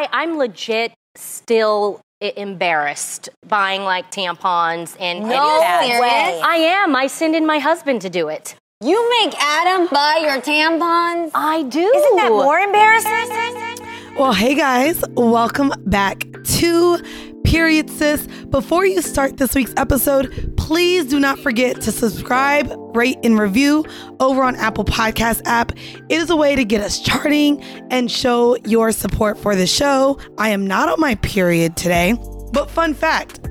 I I'm legit still embarrassed buying like tampons and no way. I am. I send in my husband to do it. You make Adam buy your tampons? I do. Isn't that more embarrassing? Well, hey guys, welcome back to Period Sis. Before you start this week's episode, please do not forget to subscribe, rate, and review over on Apple Podcast app. It is a way to get us charting and show your support for the show. I am not on my period today, but fun fact,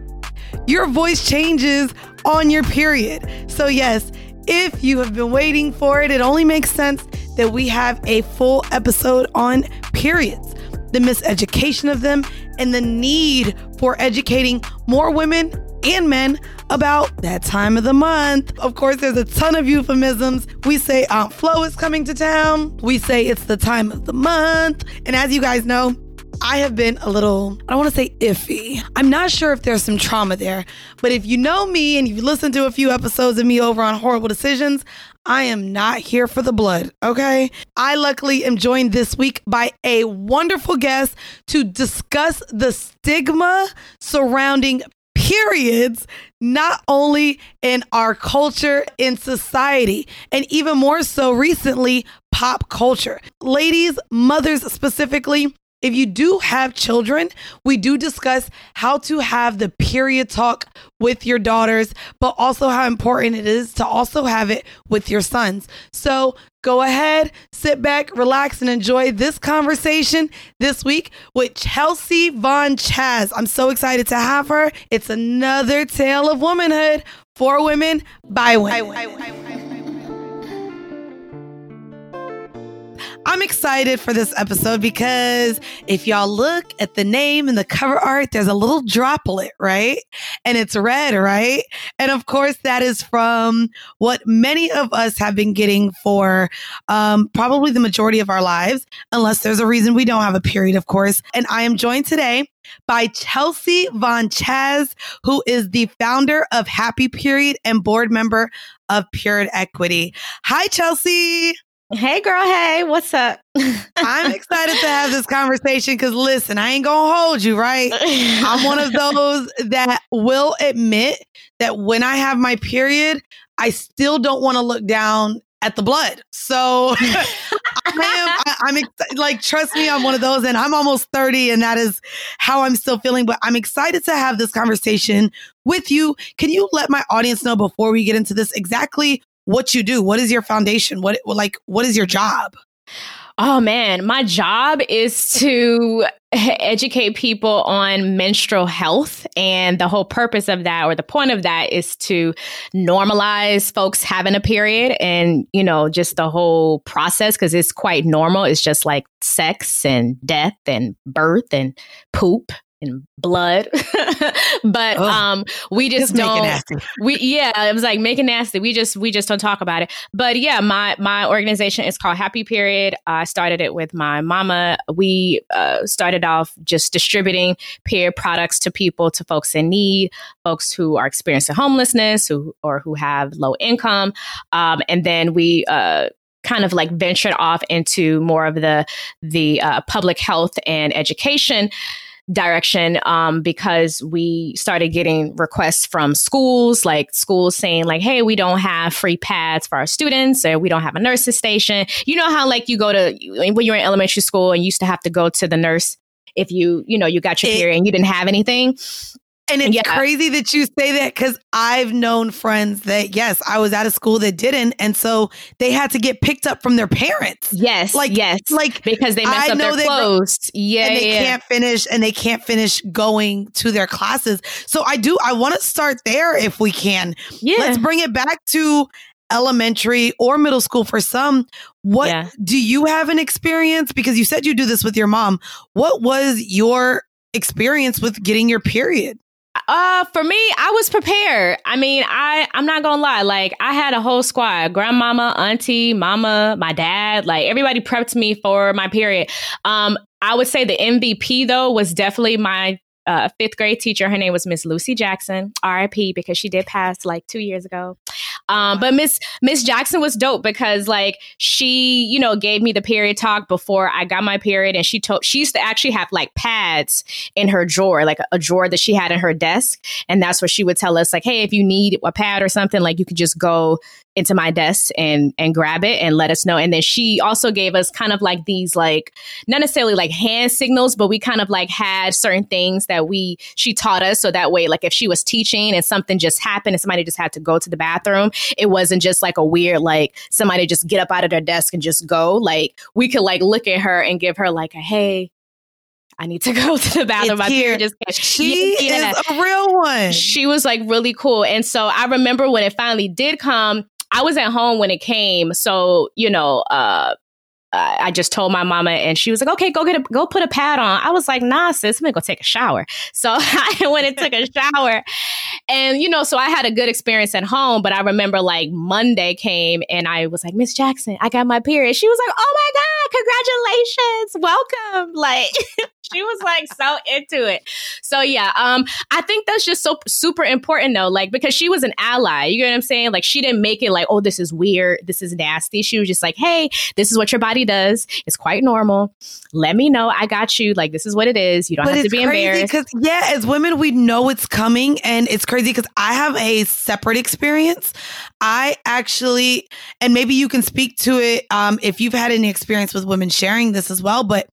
your voice changes on your period. So yes, if you have been waiting for it, it only makes sense that we have a full episode on periods the miseducation of them, and the need for educating more women and men about that time of the month. Of course, there's a ton of euphemisms. We say Aunt Flo is coming to town. We say it's the time of the month. And as you guys know, I have been a little, I don't want to say iffy. I'm not sure if there's some trauma there, but if you know me and you've listened to a few episodes of me over on Horrible Decisions, I am not here for the blood, okay? I luckily am joined this week by a wonderful guest to discuss the stigma surrounding periods, not only in our culture, in society, and even more so recently, pop culture. Ladies, mothers specifically, if you do have children, we do discuss how to have the period talk with your daughters, but also how important it is to also have it with your sons. So go ahead, sit back, relax, and enjoy this conversation this week with Chelsea Von Chaz. I'm so excited to have her. It's another tale of womanhood for women by women. By women. I'm excited for this episode because if y'all look at the name and the cover art, there's a little droplet, right? And it's red, right? And of course, that is from what many of us have been getting for um, probably the majority of our lives, unless there's a reason we don't have a period, of course. And I am joined today by Chelsea Von Chaz, who is the founder of Happy Period and board member of Period Equity. Hi, Chelsea. Hey, girl. Hey, what's up? I'm excited to have this conversation because listen, I ain't gonna hold you, right? I'm one of those that will admit that when I have my period, I still don't want to look down at the blood. So I am, I, am ex- like, trust me, I'm one of those, and I'm almost 30, and that is how I'm still feeling. But I'm excited to have this conversation with you. Can you let my audience know before we get into this exactly what you do. What is your foundation? What like what is your job? Oh man, my job is to educate people on menstrual health. And the whole purpose of that, or the point of that, is to normalize folks having a period and, you know, just the whole process because it's quite normal. It's just like sex and death and birth and poop and blood. but oh, um we just don't we yeah, it was like make it nasty. We just we just don't talk about it. But yeah, my my organization is called Happy Period. I started it with my mama. We uh, started off just distributing period products to people, to folks in need, folks who are experiencing homelessness, who or who have low income. Um, and then we uh, kind of like ventured off into more of the the uh, public health and education direction um, because we started getting requests from schools, like schools saying like, "Hey, we don't have free pads for our students, or we don't have a nurse's station." You know how like you go to when you're in elementary school and you used to have to go to the nurse if you you know you got your period and you didn't have anything. And it's yeah. crazy that you say that because I've known friends that, yes, I was at a school that didn't. And so they had to get picked up from their parents. Yes. Like, yes. Like, because they messed I up their clothes. yeah. And they yeah. can't finish and they can't finish going to their classes. So I do, I want to start there if we can. Yeah. Let's bring it back to elementary or middle school for some. What yeah. do you have an experience? Because you said you do this with your mom. What was your experience with getting your period? Uh, for me, I was prepared. I mean, I I'm not gonna lie. Like, I had a whole squad: grandmama, auntie, mama, my dad. Like, everybody prepped me for my period. Um, I would say the MVP though was definitely my uh, fifth grade teacher. Her name was Miss Lucy Jackson, RIP, because she did pass like two years ago. Um, but Miss Miss Jackson was dope because like she, you know, gave me the period talk before I got my period, and she told she used to actually have like pads in her drawer, like a drawer that she had in her desk, and that's where she would tell us like, hey, if you need a pad or something, like you could just go into my desk and and grab it and let us know. And then she also gave us kind of like these like not necessarily like hand signals, but we kind of like had certain things that we she taught us so that way like if she was teaching and something just happened and somebody just had to go to the bathroom, it wasn't just like a weird like somebody just get up out of their desk and just go. Like we could like look at her and give her like a hey, I need to go to the bathroom. It's here. Just, she yeah. is a real one. She was like really cool. And so I remember when it finally did come, I was at home when it came. So, you know, uh, I just told my mama and she was like, okay, go get a, go put a pad on. I was like, nah, sis, I'm gonna go take a shower. So I went and took a shower and, you know, so I had a good experience at home, but I remember like Monday came and I was like, Miss Jackson, I got my period. She was like, oh my God, congratulations. Welcome. Like she was like so into it. So yeah, um, I think that's just so super important though, like because she was an ally. You know what I'm saying? Like she didn't make it like, oh, this is weird, this is nasty. She was just like, hey, this is what your body does. It's quite normal. Let me know. I got you. Like this is what it is. You don't but have to be embarrassed. Because yeah, as women, we know it's coming, and it's crazy because I have a separate experience. I actually, and maybe you can speak to it um, if you've had any experience with women sharing this as well. But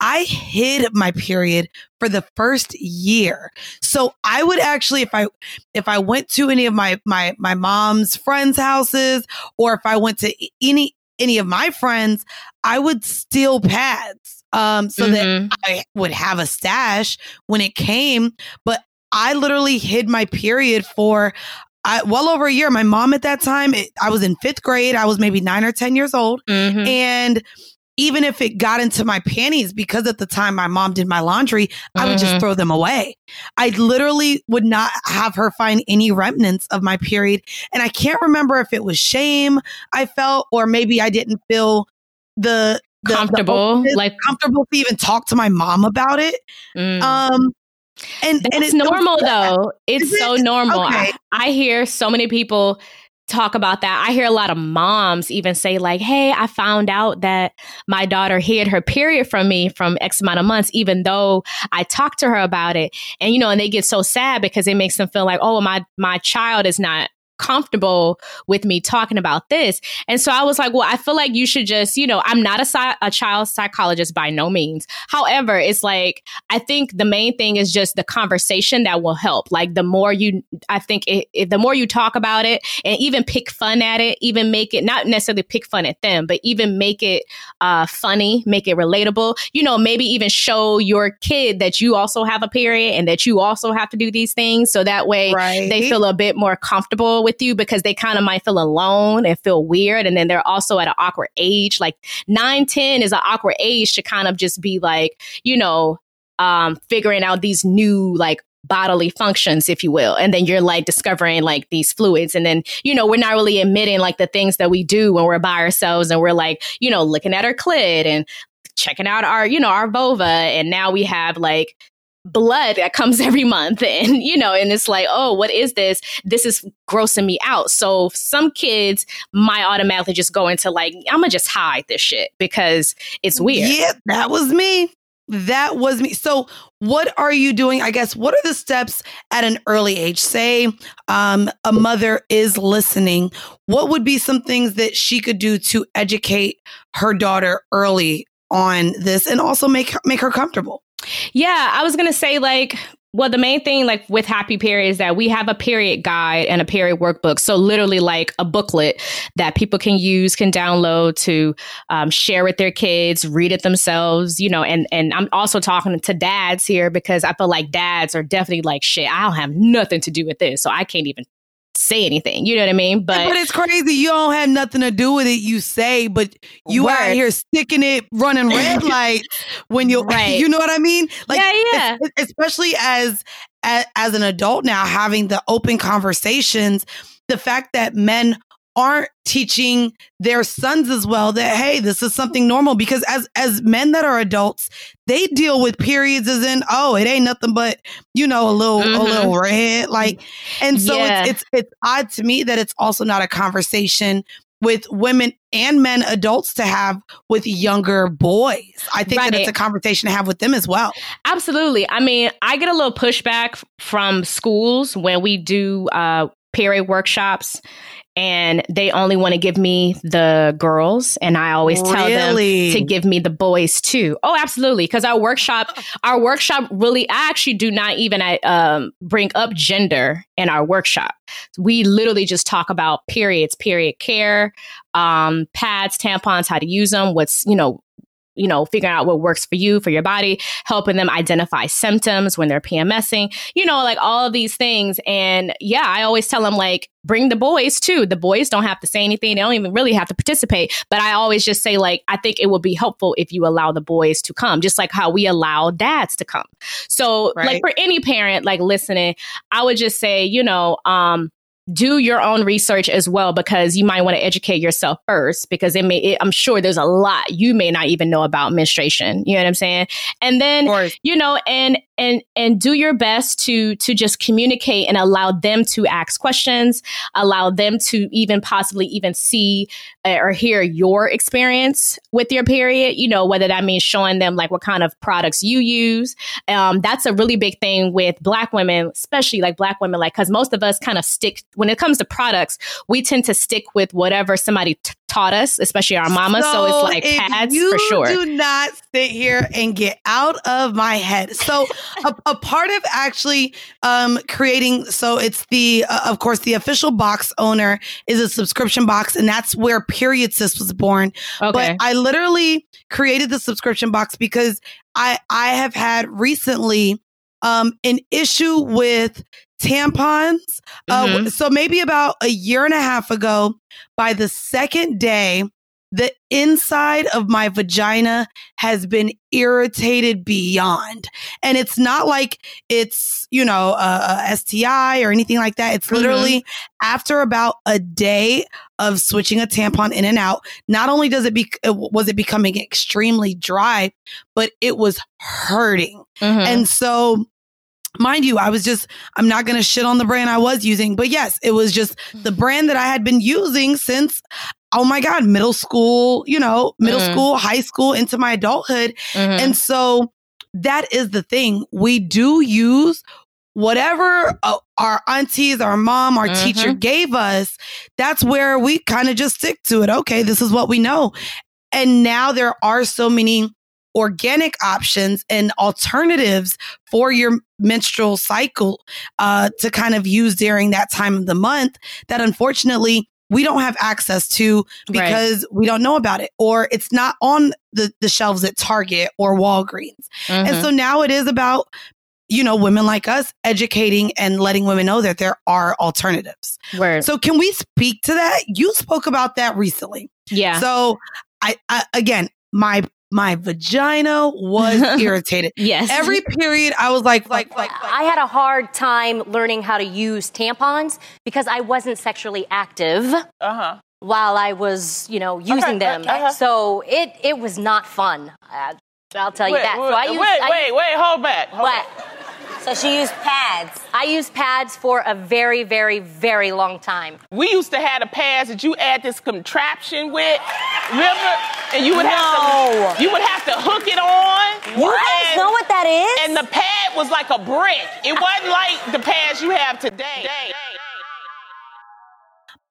I hid my period for the first year. So I would actually, if I, if I went to any of my, my, my mom's friends' houses, or if I went to any, any of my friends, I would steal pads. Um, so mm-hmm. that I would have a stash when it came. But I literally hid my period for I, well over a year. My mom at that time, it, I was in fifth grade. I was maybe nine or 10 years old. Mm-hmm. And even if it got into my panties, because at the time my mom did my laundry, I would just mm-hmm. throw them away. I literally would not have her find any remnants of my period. And I can't remember if it was shame I felt, or maybe I didn't feel the, the comfortable, the like comfortable to even talk to my mom about it. Mm. Um, and That's and it's normal though. It's so normal. Okay. I, I hear so many people talk about that. I hear a lot of moms even say, like, hey, I found out that my daughter hid her period from me from X amount of months, even though I talked to her about it. And, you know, and they get so sad because it makes them feel like, oh, my my child is not comfortable with me talking about this. And so I was like, well, I feel like you should just, you know, I'm not a, a child psychologist by no means. However, it's like, I think the main thing is just the conversation that will help. Like the more you, I think it, it, the more you talk about it and even pick fun at it, even make it, not necessarily pick fun at them, but even make it uh, funny, make it relatable, you know, maybe even show your kid that you also have a period and that you also have to do these things. So that way right. they feel a bit more comfortable with with you because they kind of might feel alone and feel weird. And then they're also at an awkward age. Like nine, 10 is an awkward age to kind of just be like, you know, um, figuring out these new like bodily functions, if you will. And then you're like discovering like these fluids. And then, you know, we're not really admitting like the things that we do when we're by ourselves and we're like, you know, looking at our clit and checking out our, you know, our vulva. And now we have like blood that comes every month. And you know and it's like oh what is this? This is grossing me out. So some kids might automatically just go into like i'm gonna just hide this shit because it's weird. Yeah that was me. That was me. So what are you doing? I guess what are the steps at an early age? Say um, a mother is listening. What would be some things that she could do to educate her daughter early on this and also make make her comfortable yeah, I was gonna say like well, the main thing, like with Happy Period, is that we have a period guide and a period workbook. So, literally, like a booklet that people can use, can download to um, share with their kids, read it themselves, you know. And and I'm also talking to dads here because I feel like dads are definitely like, shit, I don't have nothing to do with this, so I can't even say anything. You know what I mean? But but it's crazy. You don't have nothing to do with it. You say, but you word. out here sticking it, running red lights when you right. you know what I mean? Like yeah, yeah. Especially as, as as an adult now, having the open conversations. The fact that men aren't teaching their sons as well that hey this is something normal because as as men that are adults they deal with periods as in oh it ain't nothing but you know a little mm-hmm. a little red like and so yeah. it's, it's it's odd to me that it's also not a conversation with women and men adults to have with younger boys. I think right. that it's a conversation to have with them as well. Absolutely. I mean, I get a little pushback from schools when we do uh, period workshops and they only want to give me the girls and i always tell really? them to give me the boys too oh absolutely because our workshop our workshop really i actually do not even um, bring up gender in our workshop we literally just talk about periods period care um, pads tampons how to use them what's you know you know, figuring out what works for you, for your body, helping them identify symptoms when they're PMSing, you know, like all of these things. And yeah, I always tell them, like, bring the boys too. The boys don't have to say anything. They don't even really have to participate. But I always just say, like, I think it would be helpful if you allow the boys to come, just like how we allow dads to come. So, right. like, for any parent, like, listening, I would just say, you know, um, do your own research as well because you might want to educate yourself first because it may it, i'm sure there's a lot you may not even know about menstruation you know what i'm saying? And then you know and and and do your best to to just communicate and allow them to ask questions allow them to even possibly even see uh, or hear your experience with your period you know whether that means showing them like what kind of products you use. Um, that's a really big thing with black women especially like black women like because most of us kind of stick when it comes to products we tend to stick with whatever somebody t- taught us, especially our mama. So, so it's like pads for sure. Do not sit here and get out of my head. So a, a, part of actually um, creating, so it's the, uh, of course, the official box owner is a subscription box, and that's where Period Sis was born. Okay. But I literally created the subscription box because I I have had recently um, an issue with tampons. Uh, mm-hmm. Uh, so maybe about a year and a half ago, by the second day, the inside of my vagina has been irritated beyond. And it's not like it's, you know, a, a STI or anything like that. It's mm-hmm. literally after about a day of switching a tampon in and out, not only does it be was it becoming extremely dry, but it was hurting. Mm-hmm. And so mind you, I was just, I'm not going to shit on the brand I was using, but yes, it was just the mm-hmm. brand that I had been using since, oh my God, middle school, you know, middle mm-hmm. school, high school, into my adulthood. Mm-hmm. And so that is the thing. We do use whatever uh, our aunties, our mom, our mm-hmm. teacher gave us. That's where we kind of just stick to it. Okay, this is what we know. And now there are so many organic options and alternatives for your menstrual cycle uh, to kind of use during that time of the month that unfortunately we don't have access to because right. we don't know about it or it's not on the, the shelves at Target or Walgreens. Mm-hmm. And so now it is about you know, women like us educating and letting women know that there are alternatives. Word. So can we speak to that? You spoke about that recently. Yeah. So I, I again, my my vagina was irritated. yes. Every period I was like, like, like, like, I had a hard time learning how to use tampons because I wasn't sexually active. Uh-huh. While I was, you know, using okay, them, uh-huh. so it it was not fun. Uh, I'll tell you wait, that. Wait, so I used, wait, I wait, wait, hold back. Hold what? Back. So she used pads. I used pads for a very, very, very long time. We used to have the pads that you add this contraption with, remember? And you would no. have to you would have to hook it on. You guys know what that is? And the pad was like a brick. It wasn't like the pads you have today.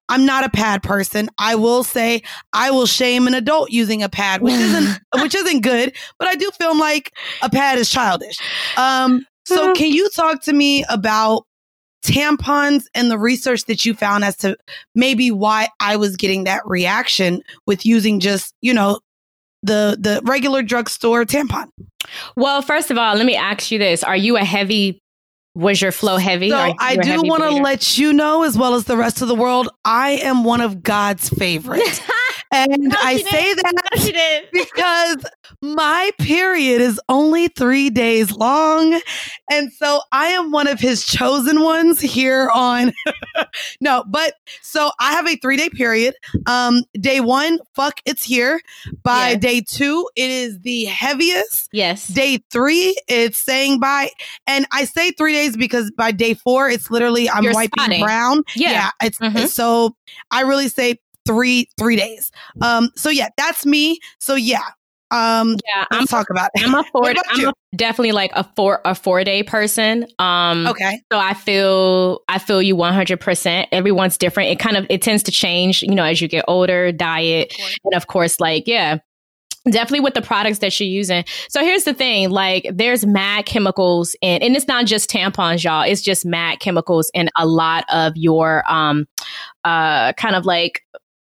I'm not a pad person. I will say I will shame an adult using a pad, which isn't which isn't good, but I do feel like a pad is childish. Um, so, mm-hmm. can you talk to me about tampons and the research that you found as to maybe why I was getting that reaction with using just, you know, the the regular drugstore tampon? Well, first of all, let me ask you this. Are you a heavy was your flow heavy? So I do want to let you know, as well as the rest of the world, I am one of God's favorites. And no, I say that no, because my period is only three days long. And so I am one of his chosen ones here on. no, but so I have a three day period. Um, day one, fuck, it's here. By yes. day two, it is the heaviest. Yes. Day three, it's saying by, and I say three days because by day four, it's literally I'm You're wiping spotting. brown. Yeah. yeah it's mm-hmm. so I really say three three days. Um, so yeah, that's me. So yeah, um, yeah, I'm talk about. It. I'm a four. I'm definitely like a four a four day person. Um, okay. So I feel I feel you 100. percent Everyone's different. It kind of it tends to change, you know, as you get older, diet, of and of course, like yeah. Definitely with the products that you're using. So here's the thing, like there's mad chemicals in, and it's not just tampons, y'all. It's just mad chemicals in a lot of your, um, uh, kind of like,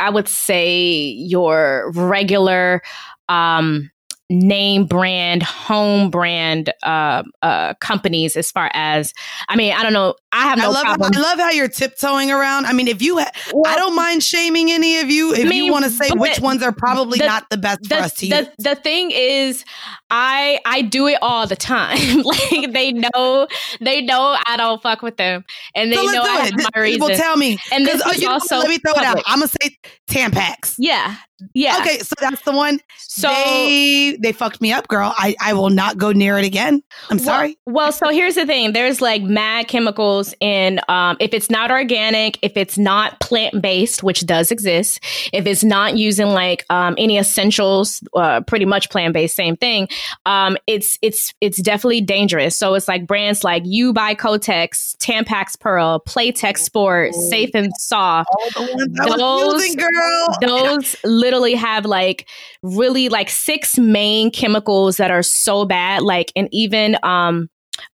I would say your regular, um, name brand, home brand uh, uh, companies as far as, I mean, I don't know. I have no I love, problem. I love how you're tiptoeing around. I mean, if you, ha- well, I don't mind shaming any of you. If I mean, you want to say which ones are probably the, not the best the, for us to the, use. The thing is, I I do it all the time. like they know, they know I don't fuck with them, and they so know I have my reasons. Well, tell me, and this uh, is also let me throw public. it out. I'm gonna say Tampax. Yeah, yeah. Okay, so that's the one. So they they fucked me up, girl. I I will not go near it again. I'm sorry. Well, well, so here's the thing. There's like mad chemicals in um if it's not organic, if it's not plant based, which does exist, if it's not using like um any essentials, uh, pretty much plant based, same thing. Um, it's it's it's definitely dangerous. So it's like brands like U by Kotex, Tampax Pearl, Playtex Sport, Safe and Soft. those, using, girl. Those literally have like really like six main chemicals that are so bad like and even um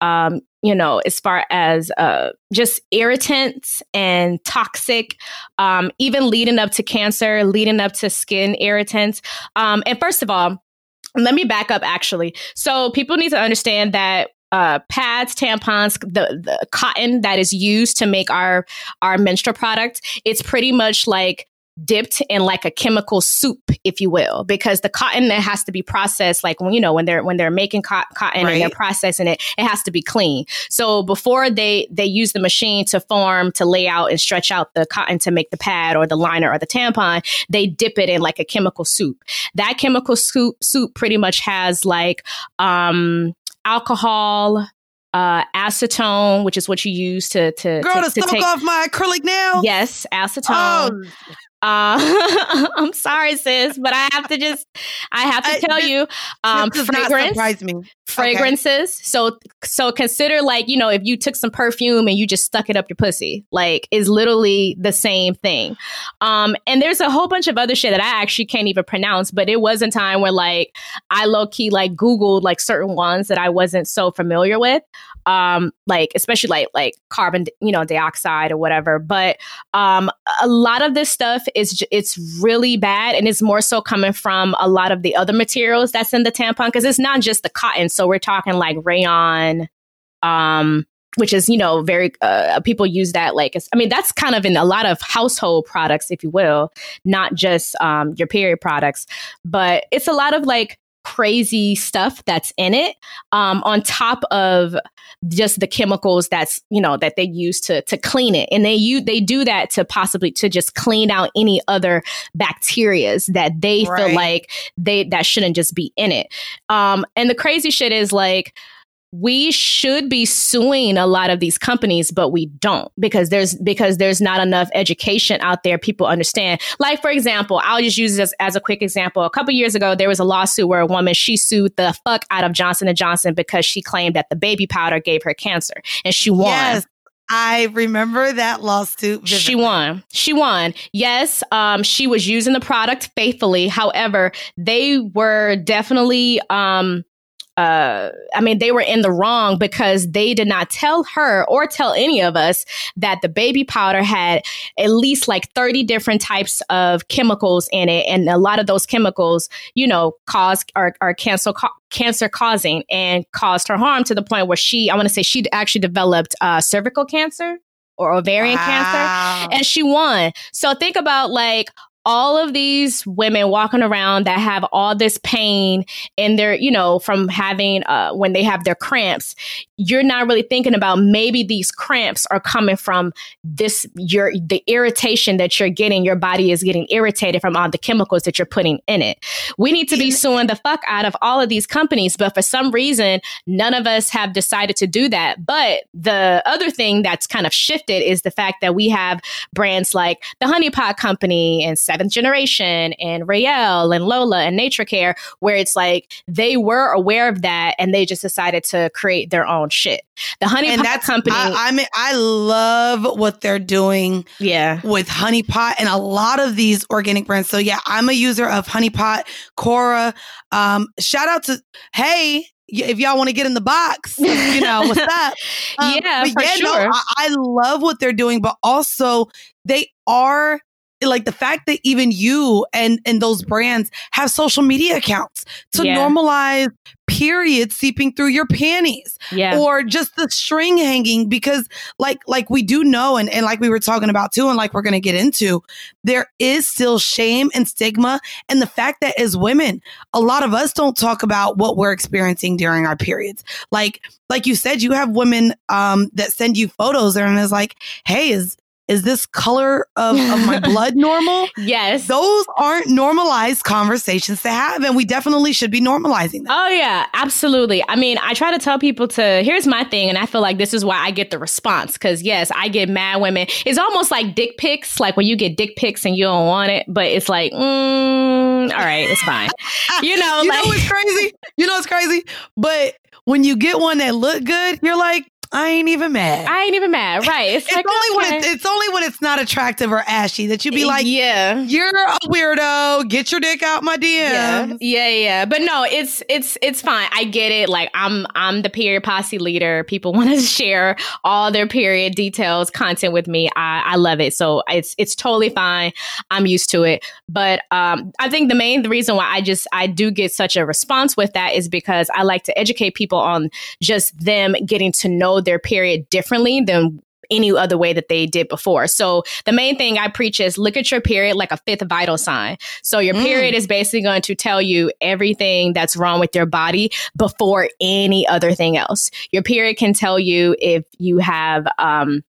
um you know as far as uh just irritants and toxic um even leading up to cancer leading up to skin irritants. Um and first of all let me back up actually. So people need to understand that uh, pads, tampons, the, the cotton that is used to make our our menstrual product, it's pretty much like dipped in like a chemical soup, if you will, because the cotton that has to be processed, like when you know when they're when they're making co- cotton right. and they're processing it, it has to be clean. So before they they use the machine to form, to lay out and stretch out the cotton to make the pad or the liner or the tampon, they dip it in like a chemical soup. That chemical soup soup pretty much has like um alcohol, uh, acetone, which is what you use to to girl to, to, to take off my acrylic nail. Yes, acetone. Oh. Uh, I'm sorry, sis, but I have to just, I have to I, tell this, you, um, fragrance, surprise me. fragrances. Okay. So, so consider like, you know, if you took some perfume and you just stuck it up your pussy, like is literally the same thing. Um, and there's a whole bunch of other shit that I actually can't even pronounce, but it was a time where like I low key like Googled like certain ones that I wasn't so familiar with. Um, like especially like, like carbon, you know, dioxide or whatever. But, um, a lot of this stuff is it's really bad and it's more so coming from a lot of the other materials that's in the tampon because it's not just the cotton. So we're talking like rayon um which is you know very uh, people use that like i mean that's kind of in a lot of household products if you will not just um, your period products. But it's a lot of like crazy stuff that's in it um, on top of just the chemicals that's you know that they use to to clean it and they you they do that to possibly to just clean out any other bacterias that they right. feel like they that shouldn't just be in it um and the crazy shit is like we should be suing a lot of these companies but we don't because there's because there's not enough education out there people understand like for example i'll just use this as, as a quick example a couple years ago there was a lawsuit where a woman she sued the fuck out of johnson & johnson because she claimed that the baby powder gave her cancer and she won yes. I remember that lawsuit. Vividly. She won. She won. Yes, um, she was using the product faithfully. However, they were definitely um, uh, I mean, they were in the wrong because they did not tell her or tell any of us that the baby powder had at least like 30 different types of chemicals in it. And a lot of those chemicals, you know, cause are, are cancer, cancer causing and caused her harm to the point where she, I want to say she actually developed uh, cervical cancer or ovarian wow. cancer and she won. So think about like all of these women walking around that have all this pain and they're, you know, from having, uh, when they have their cramps, you're not really thinking about maybe these cramps are coming from this, your, the irritation that you're getting. Your body is getting irritated from all the chemicals that you're putting in it. We need to be suing the fuck out of all of these companies, but for some reason, none of us have decided to do that. But the other thing that's kind of shifted is the fact that we have brands like the Honey Pot Company and Seventh Generation and Rael and Lola and Natracare, where it's like they were aware of that and they just decided to create their own shit. The Honey and Pot Company. I, I mean, I love what they're doing. Yeah. With Honey Pot and a lot of these organic brands. So yeah, I'm a user of Honey Pot, Cora. Um, shout out to hey, if y'all want to get in the box, you know, what's up? Um, yeah, for yeah, sure. No, I, I love what they're doing, but also they are like the fact that even you and and those brands have social media accounts to yeah. normalize periods seeping through your panties yeah. or just the string hanging because like like we do know and, and like we were talking about too and like we're going to get into there is still shame and stigma and the fact that as women a lot of us don't talk about what we're experiencing during our periods like like you said you have women um that send you photos and it's like hey is is this color of, of my blood normal? Yes. Those aren't normalized conversations to have, and we definitely should be normalizing them. Oh, yeah, absolutely. I mean, I try to tell people to, here's my thing, and I feel like this is why I get the response. Because, yes, I get mad women. It's almost like dick pics, like when you get dick pics and you don't want it, but it's like, mm, all right, it's fine. you know, you like, know what's crazy? You know what's crazy? But when you get one that look good, you're like, I ain't even mad. I ain't even mad. Right. It's, it's like, only okay. when it's, it's, only when it's not attractive or ashy that you'd be like, yeah, you're a weirdo. Get your dick out my DM. Yeah. yeah, yeah. But no, it's it's it's fine. I get it. Like I'm I'm the period posse leader. People want to share all their period details, content with me. I I love it. So it's it's totally fine. I'm used to it. But um, I think the main reason why I just I do get such a response with that is because I like to educate people on just them getting to know their period differently than any other way that they did before. So the main thing I preach is look at your period like a fifth vital sign. So your mm. period is basically going to tell you everything that's wrong with your body before any other thing else. Your period can tell you if you have um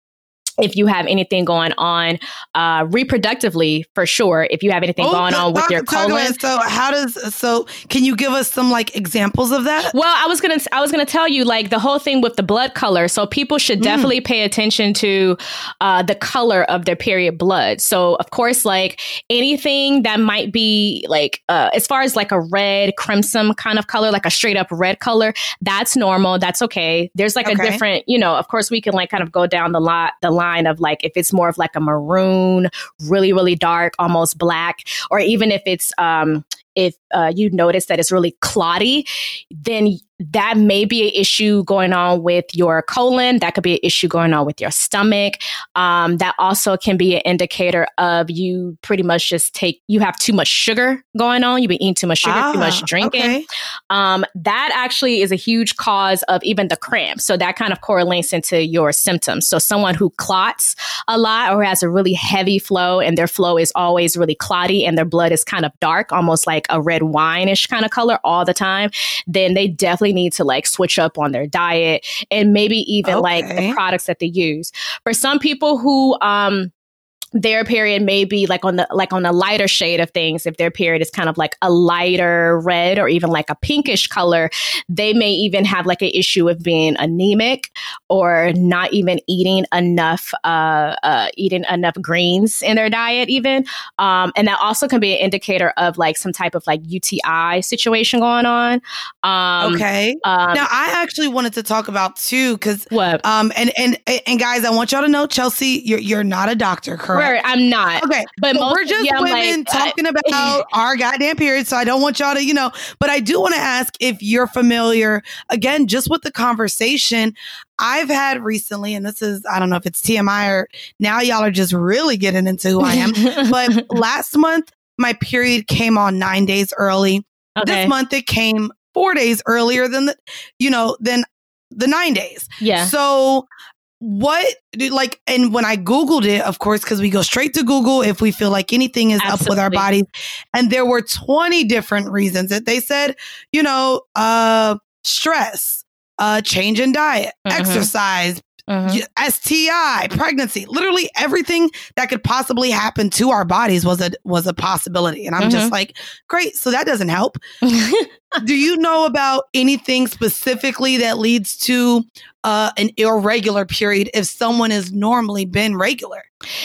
if you have anything going on uh, reproductively for sure if you have anything oh, going on with your colon. So how does so can you give us some like examples of that? Well i was gonna i was gonna tell you like the whole thing with the blood color. So people should mm. definitely pay attention to uh, the color of their period blood. So of course like anything that might be like uh, as far as like a red crimson kind of color like a straight up red color that's normal. That's okay. There's like okay. a different you know of course we can like kind of go down the lot the line line of like if it's more of like a maroon, really, really dark, almost black, or even if it's um if uh, you notice that it's really clotty, then that may be an issue going on with your colon. That could be an issue going on with your stomach. Um, that also can be an indicator of you pretty much just take, you have too much sugar going on. You've been eating too much sugar, ah, too much ah, drinking. Okay. Um, that actually is a huge cause of even the cramps. So that kind of correlates into your symptoms. So someone who clots a lot or has a really heavy flow and their flow is always really clotty and their blood is kind of dark, almost like a red wineish kind of color all the time, then they definitely need to like switch up on their diet and maybe even okay. like the products that they use. For some people who um their period may be like on the like on a lighter shade of things. If their period is kind of like a lighter red or even like a pinkish color they may even have like an issue of being anemic or not even eating enough uh, uh, eating enough greens in their diet even. Um, and that also can be an indicator of like some type of like uti situation going on. Um, okay. um, now i actually wanted to talk about too because what? um and and and guys i want y'all to know chelsea you're, you're not a doctor correct I'm not. Okay. But we're just women like, uh, talking about our goddamn period. So I don't want y'all to, you know, but I do want to ask if you're familiar, again, just with the conversation I've had recently, and this is, I don't know if it's TMI or now y'all are just really getting into who I am. but last month, my period came on nine days early. Okay. This month, it came four days earlier than the, you know, than the nine days. Yeah. So what like and when i googled it of course because we go straight to google if we feel like anything is Absolutely. up with our bodies and there were 20 different reasons that they said you know uh stress uh change in diet mm-hmm. exercise Mm-hmm. STI, pregnancy, literally everything that could possibly happen to our bodies was a was a possibility. And I'm mm-hmm. just like, great. So that doesn't help. Do you know about anything specifically that leads to uh, an irregular period if someone has normally been regular?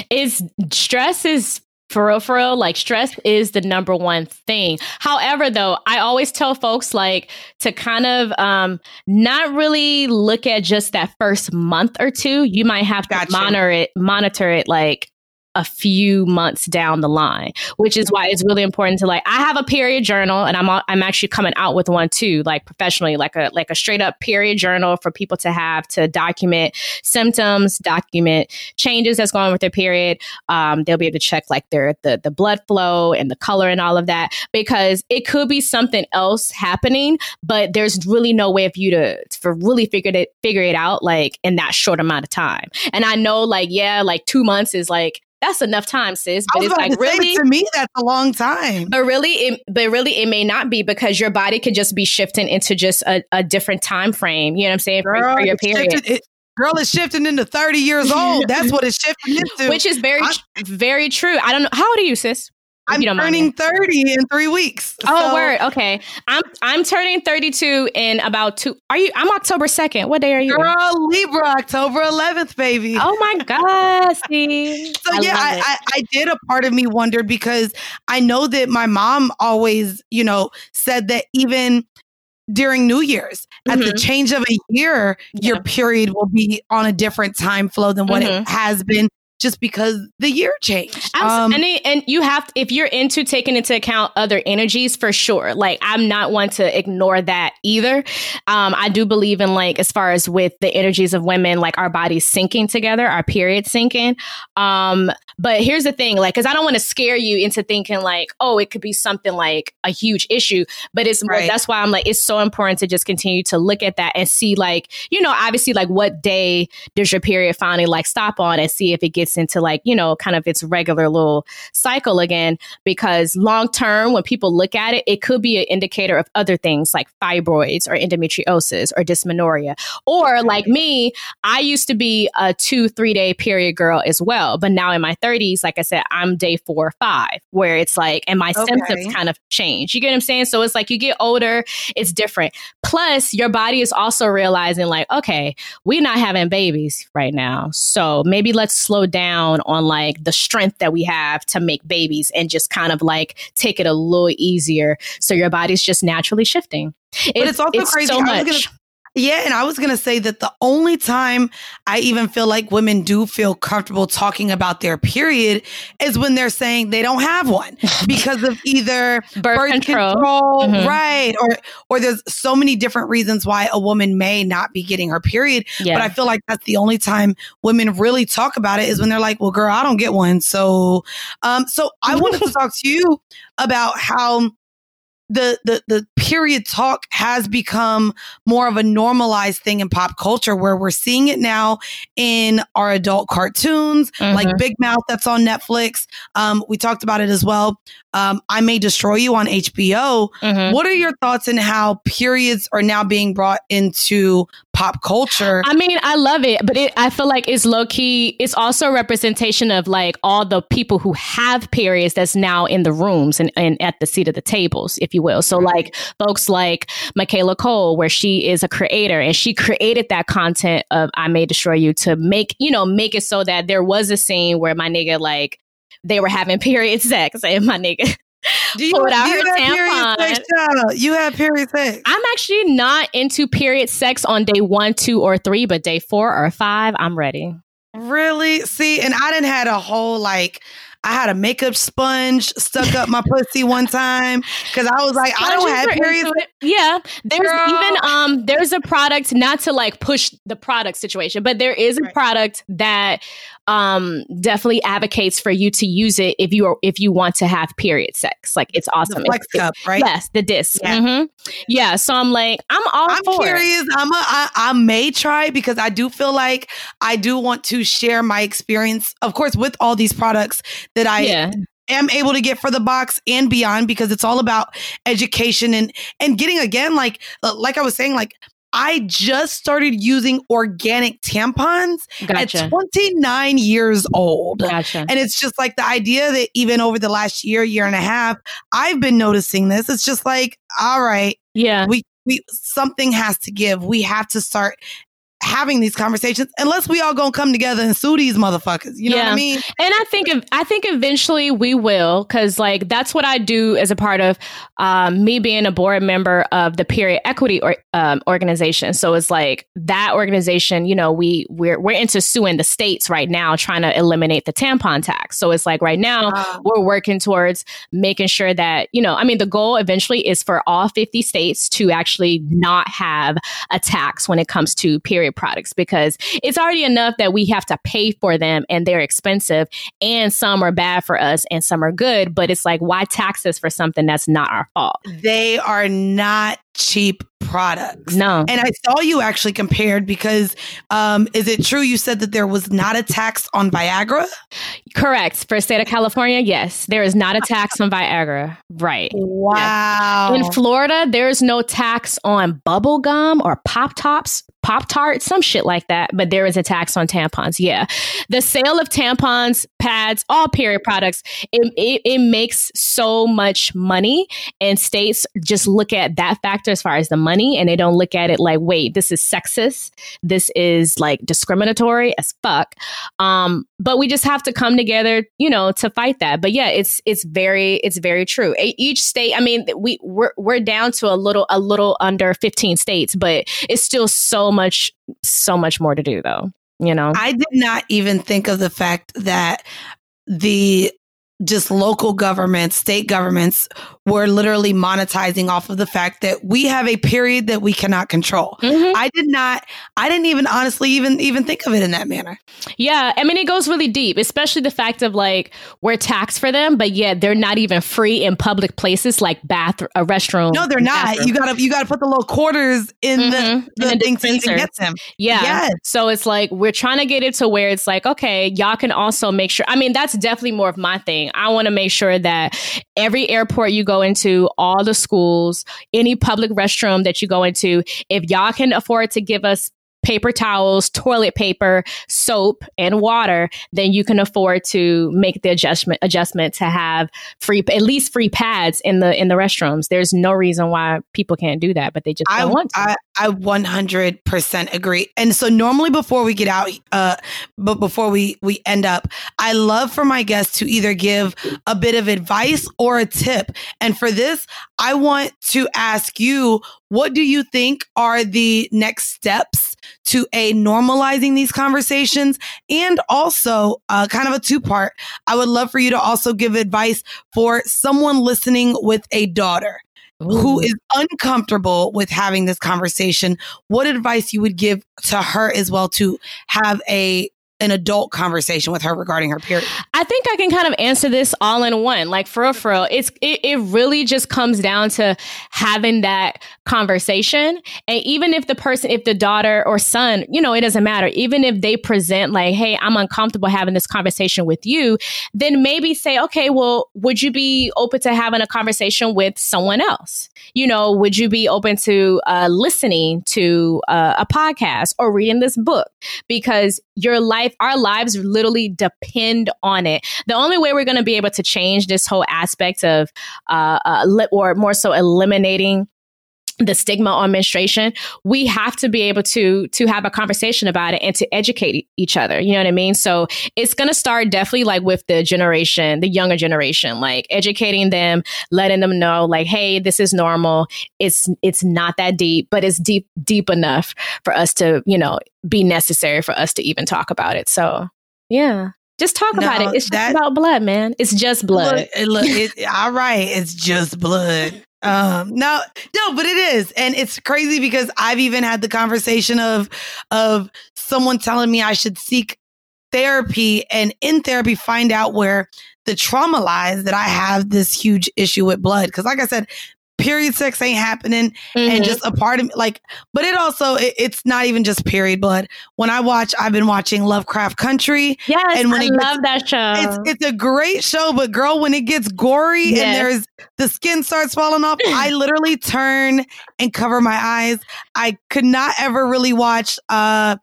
Is stress is for real, for real, like stress is the number one thing. However, though, I always tell folks like to kind of um, not really look at just that first month or two. You might have to monitor it, monitor it like a few months down the line, which is why it's really important to like. I have a period journal, and I'm I'm actually coming out with one too, like professionally, like a like a straight up period journal for people to have to document symptoms, document changes that's going on with their period. Um, they'll be able to check like their the the blood flow and the color and all of that because it could be something else happening, but there's really no way for you to for really figure it figure it out like in that short amount of time. And I know like yeah, like two months is like that's enough time, sis. But it's like really to me, that's a long time. But really, it, but really, it may not be because your body could just be shifting into just a, a different time frame. You know what I'm saying Girl, for, for your period. Shifted, it, girl is shifting into 30 years old. That's what it's shifting into. Which is very, I, very true. I don't know. How old are you, sis? I'm turning 30 in three weeks. Oh, so. word. Okay. I'm I'm turning 32 in about two. Are you? I'm October 2nd. What day are you? Girl, Libra, October 11th, baby. Oh my God. See? so I yeah, I, I, I did a part of me wonder because I know that my mom always, you know, said that even during New Year's. Mm-hmm. At the mm-hmm. change of a year, yeah. your period will be on a different time flow than what mm-hmm. it has been just because the year changed. Um, and, it, and you have, if you're into taking into account other energies, for sure. Like I'm not one to ignore that either. Um, I do believe in like as far as with the energies of women, like our bodies syncing together, our period syncing. Um, but here's the thing, like, because I don't want to scare you into thinking like, oh, it could be something like a huge issue. But it's more, right. that's why I'm like, it's so important to just continue to look at that and see, like, you know, obviously, like, what day does your period finally like stop on and see if it gets into like, you know, kind of its regular little cycle again. Because long term, when people look at it, it could be an indicator of other things like fibroids or endometriosis or dysmenorrhea. Or like me, I used to be a two, three day period girl as well. But now in my 30s, like I said, I'm day four or five, where it's like, and my okay. symptoms kind of change. You get what I'm saying? So it's like you get older, it's different. Plus, your body is also realizing, like, okay, we're not having babies right now. So maybe let's slow down on like the strength that we have to make babies and just kind of like take it a little easier. So your body's just naturally shifting. But it's, it's also it's crazy. So much. Yeah, and I was going to say that the only time I even feel like women do feel comfortable talking about their period is when they're saying they don't have one because of either birth, birth control, control mm-hmm. right? Or or there's so many different reasons why a woman may not be getting her period. Yeah. But I feel like that's the only time women really talk about it is when they're like, "Well, girl, I don't get one." So, um, so I wanted to talk to you about how the the the period talk has become more of a normalized thing in pop culture where we're seeing it now in our adult cartoons mm-hmm. like Big Mouth that's on Netflix. Um, we talked about it as well. Um, I May Destroy You on HBO. Mm-hmm. What are your thoughts on how periods are now being brought into pop culture? I mean, I love it, but it, I feel like it's low key. It's also a representation of like all the people who have periods that's now in the rooms and, and at the seat of the tables, if you will. So like folks like Michaela Coel, where she is a creator and she created that content of I May Destroy You to make, you know, make it so that there was a scene where my nigga like they were having period sex and my nigga do you, pulled out her tampon. Sex, you have period sex. I'm actually not into period sex on day one, two, or three, but day four or five, I'm ready. Really? See, and I didn't had a whole like I had a makeup sponge stuck up my pussy one time because I was like, I don't have periods. Yeah, there's Girl. even um, there's a product not to like push the product situation, but there is a right. product that um, definitely advocates for you to use it if you are if you want to have period sex. Like it's awesome. The flex it's, cup, right? Yes, the disc. Yeah. Mm-hmm. yeah. So I'm like, I'm all I'm for curious. it. I'm a, I, I may try because I do feel like I do want to share my experience, of course, with all these products that I Yeah. am able to get for the box and beyond because it's all about education and and getting again like uh, like I was saying like I just started using organic tampons Gotcha. at 29 years old. Gotcha. And it's just like the idea that even over the last year, year and a half, I've been noticing this. It's just like, all right, yeah. we we something has to give. We have to start having these conversations unless we all gonna come together and sue these motherfuckers. You know what I mean? And I think I think eventually we will, because like that's what I do as a part of um, me being a board member of the Period Equity or, um, organization. So it's like that organization. You know, we we're we're into suing the states right now, trying to eliminate the tampon tax. So it's like right now Wow. we're working towards making sure that you know. I mean, the goal eventually is for all fifty states to actually not have a tax when it comes to period products because it's already enough that we have to pay for them and they're expensive and some are bad for us and some are good but it's like why tax us for something that's not our fault? They are not cheap products. no. And I saw you actually compared because um, is it true you said that there was not a tax on Viagra? correct. For state of california yes. There is not a tax on viagra. Right. Wow. In Florida, there's no tax on bubble gum or pop tops, pop tarts, some shit like that. But there is a tax on tampons. Yeah, the sale of tampons, pads, all period products, it, it, it makes so much money, and states just look at that factor as far as the money, and they don't look at it like, wait, this is sexist, this is like discriminatory as fuck. Um, but we just have to come together, you know, to fight that. But yeah, it's it's very it's very true. Each state, I mean, we we're we're down to a little a little under 15 states, but it's still so much so much more to do though. You know. I did not even think of the fact that the just local governments, state governments were literally monetizing off of the fact that we have a period that we cannot control. Mhm. I did not I didn't even honestly even even think of it in that manner. Yeah, I mean it goes really deep, especially the fact of like we're taxed for them, but yet they're not even free in public places like bath a restroom. No, they're not. bathroom. You gotta you gotta put the little quarters in Mhm. the, the the thing to even dispenser. get them. Yeah. Yes. So it's like we're trying to get it to where it's like, okay, y'all can also make sure. I mean, that's definitely more of my thing. I want to make sure that every airport you go into, all the schools, any public restroom that you go into, if y'all can afford to give us paper towels, toilet paper, soap, and water, then you can afford to make the adjustment adjustment to have free at least free pads in the in the restrooms. There's no reason why people can't do that, but they just I, don't want to. I I 100% agree. And so normally before we get out uh but before we we end up, I love for my guests to either give a bit of advice or a tip. And for this, I want to ask you what do you think are the next steps to a normalizing these conversations? And also uh, kind of a two part i would love for you to also give advice for someone listening with a daughter who is uncomfortable with having this conversation, what advice you would give to her as well to have a an adult conversation with her regarding her period. I think I can kind of answer this all in one. Like for real, for real. It's it, it really just comes down to having that conversation. And even if the person, if the daughter or son, you know, it doesn't matter. Even if they present like, hey, I'm uncomfortable having this conversation with you, then maybe say, okay, well, would you be open to having a conversation with someone else? You know, would you be open to uh, listening to uh, a podcast or reading this book? Because your life, our lives literally depend on it. The only way we're going to be able to change this whole aspect of, uh, uh, or more so eliminating the stigma on menstruation we have to be able to to have a conversation about it and to educate each other you know what i mean? So it's going to start definitely like with the generation the younger generation like educating them letting them know like hey this is normal. It's it's not that deep but it's deep deep enough for us to you know be necessary for us to even talk about it. So yeah just talk about it it's that- just about blood man it's just blood Look, it- look it, all right, it's just blood. Um, no, no, but it is, and it's crazy because I've even had the conversation of of someone telling me I should seek therapy and in therapy find out where the trauma lies that I have this huge issue with blood. Cause like I said, period sex ain't happening mm-hmm. and just a part of me like but it also it, it's not even just period blood when i watch i've been watching lovecraft country yes and when i it love gets, that show it's, it's a great show but girl when it gets gory yes. and there's the skin starts falling off i literally turn and cover my eyes i could not ever really watch uh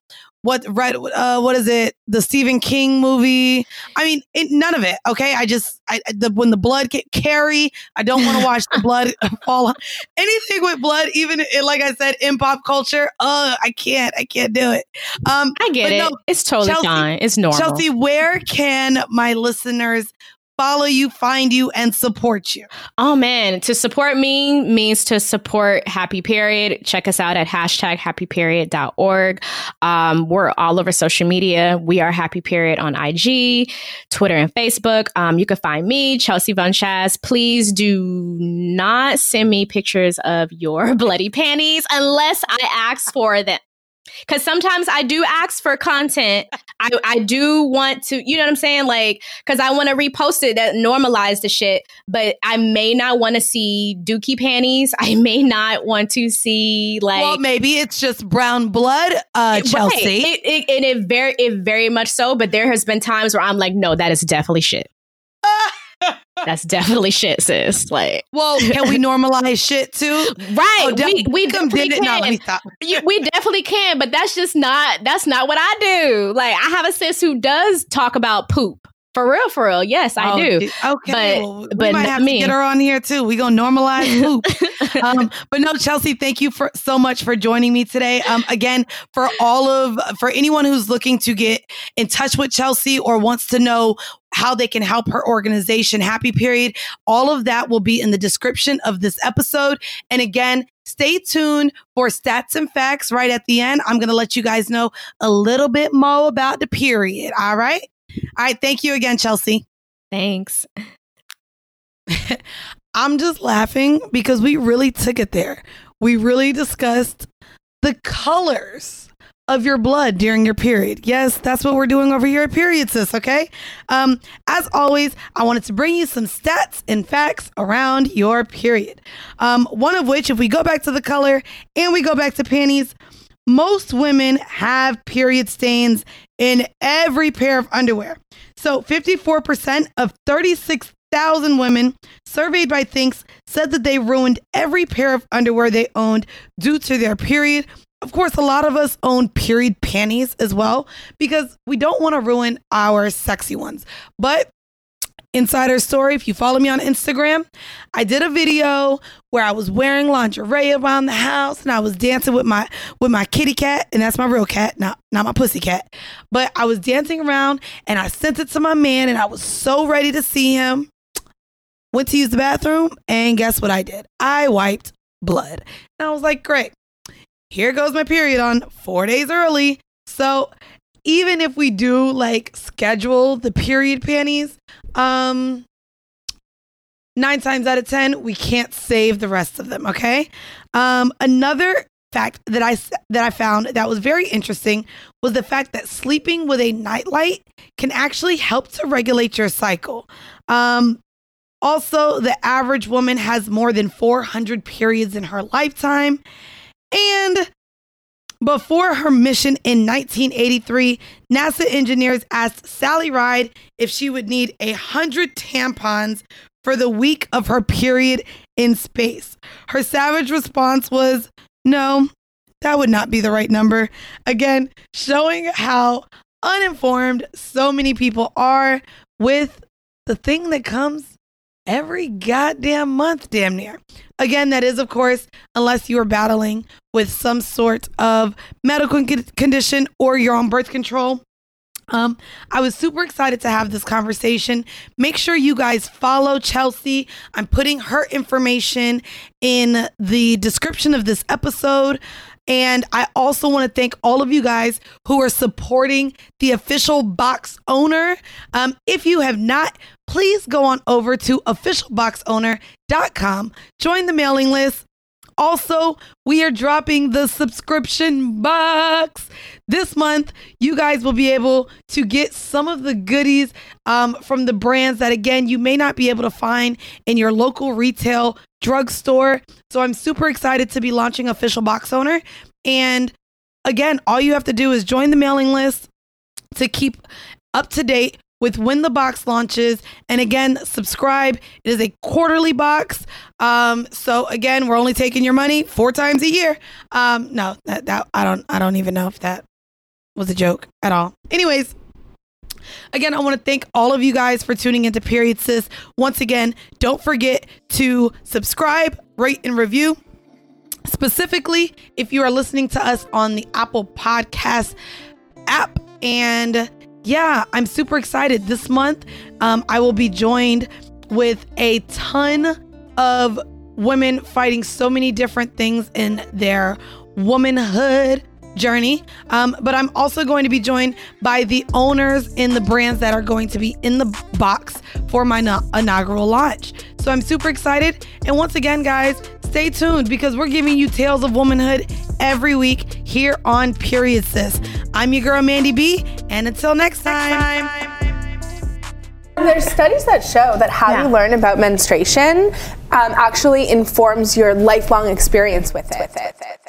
what right uh, what is it? The Stephen King movie? I mean it, none of it okay? I just I the when the blood get carry I don't want to watch the blood fall anything with blood even like I said in pop culture uh I can't I can't do it. Um I get it. no, it's totally Chelsea, fine. It's normal. Chelsea where can my listeners follow you, find you, and support you? Oh man, to support me means to support Happy Period. Check us out at hashtag happyperiod.org. Um, we're all over social media. We are Happy Period on IG, Twitter, and Facebook. Um, you can find me, Chelsea VonChaz. Please do not send me pictures of your bloody panties unless I ask for them. Because sometimes I do ask for content. I, I do want to, you know what I'm saying? Like, because I want to repost it that normalize the shit, but I may not want to see dookie panties. I may not want to see like. Well, maybe it's just brown blood, uh, Chelsea. Right. It, it, and it very, it very much so. But there has been times where I'm like, no, that is definitely shit. That's definitely shit, sis. Like, well, can we normalize shit too? Right. Oh, we we, definitely can. No, let me stop. we definitely can, but that's just not that's not what I do. Like, I have a sis who does talk about poop. For real, for real. Yes, I oh, do. Okay. But, well, we but might have me. to get her on here too. We gonna normalize poop. um, but no, Chelsea, thank you for so much for joining me today. Um, again, for all of for anyone who's looking to get in touch with Chelsea or wants to know how they can help her organization, Happy Period, all of that will be in the description of this episode. And again, stay tuned for stats and facts right at the end. I'm going to let you guys know a little bit more about the period. All right. All right. Thank you again, Chelsea. Thanks. I'm just laughing because we really took it there. We really discussed the colors of your blood during your period. Yes, that's what we're doing over here at Period Sis, okay? Um, as always, I wanted to bring you some stats and facts around your period. Um, one of which, if we go back to the color and we go back to panties, most women have period stains in every pair of underwear. So 54% of 36,000 women surveyed by Thinx said that they ruined every pair of underwear they owned due to their period. Of course, a lot of us own period panties as well because we don't want to ruin our sexy ones. But insider story if you follow me on instagram i did a video where i was wearing lingerie around the house and i was dancing with my with my kitty cat and that's my real cat not not my pussy cat. But i was dancing around and i sent it to my man and i was so ready to see him. Went to use the bathroom and guess what i did? I wiped blood. And i was like great here goes my period on four days early so even if we do like schedule the period panties, um, nine times out of 10, we can't save the rest of them. Okay. Um, another fact that I, that I found that was very interesting was the fact that sleeping with a nightlight can actually help to regulate your cycle. Um, also, the average woman has more than 400 periods in her lifetime. And before her mission in 1983, NASA engineers asked Sally Ride if she would need a hundred tampons for the week of her period in space. Her savage response was, no, that would not be the right number. Again, showing how uninformed so many people are with the thing that comes every goddamn month, damn near. Again, that is, of course, unless you are battling with some sort of medical condition or you're on birth control. Um, I was super excited to have this conversation. Make sure you guys follow Chelsea. I'm putting her information in the description of this episode. And I also want to thank all of you guys who are supporting the official box owner. Um, if you have not, please go on over to officialboxowner.com, join the mailing list. Also, we are dropping the subscription box. This month, you guys will be able to get some of the goodies um, from the brands that, again, you may not be able to find in your local retail drugstore. So I'm super excited to be launching Official Box Owner. And again, all you have to do is join the mailing list to keep up to date with when the box launches. And again, subscribe. It is a quarterly box. Um, so again, we're only taking your money four times a year. Um, no, that, that I don't I don't even know if that was a joke at all. Anyways, Again, I want to thank all of you guys for tuning into Period Sis. Once again, don't forget to subscribe, rate, and review. Specifically, if you are listening to us on the Apple Podcast app. And yeah, I'm super excited. This month, um, I will be joined with a ton of women fighting so many different things in their womanhood journey. Um, but I'm also going to be joined by the owners in the brands that are going to be in the box for my no- inaugural launch. So I'm super excited. And once again, guys, stay tuned because we're giving you tales of womanhood every week here on Period Sis. I'm your girl, Mandy B. And until next time. There's studies that show that how yeah. you learn about menstruation um, actually informs your lifelong experience with it. With it.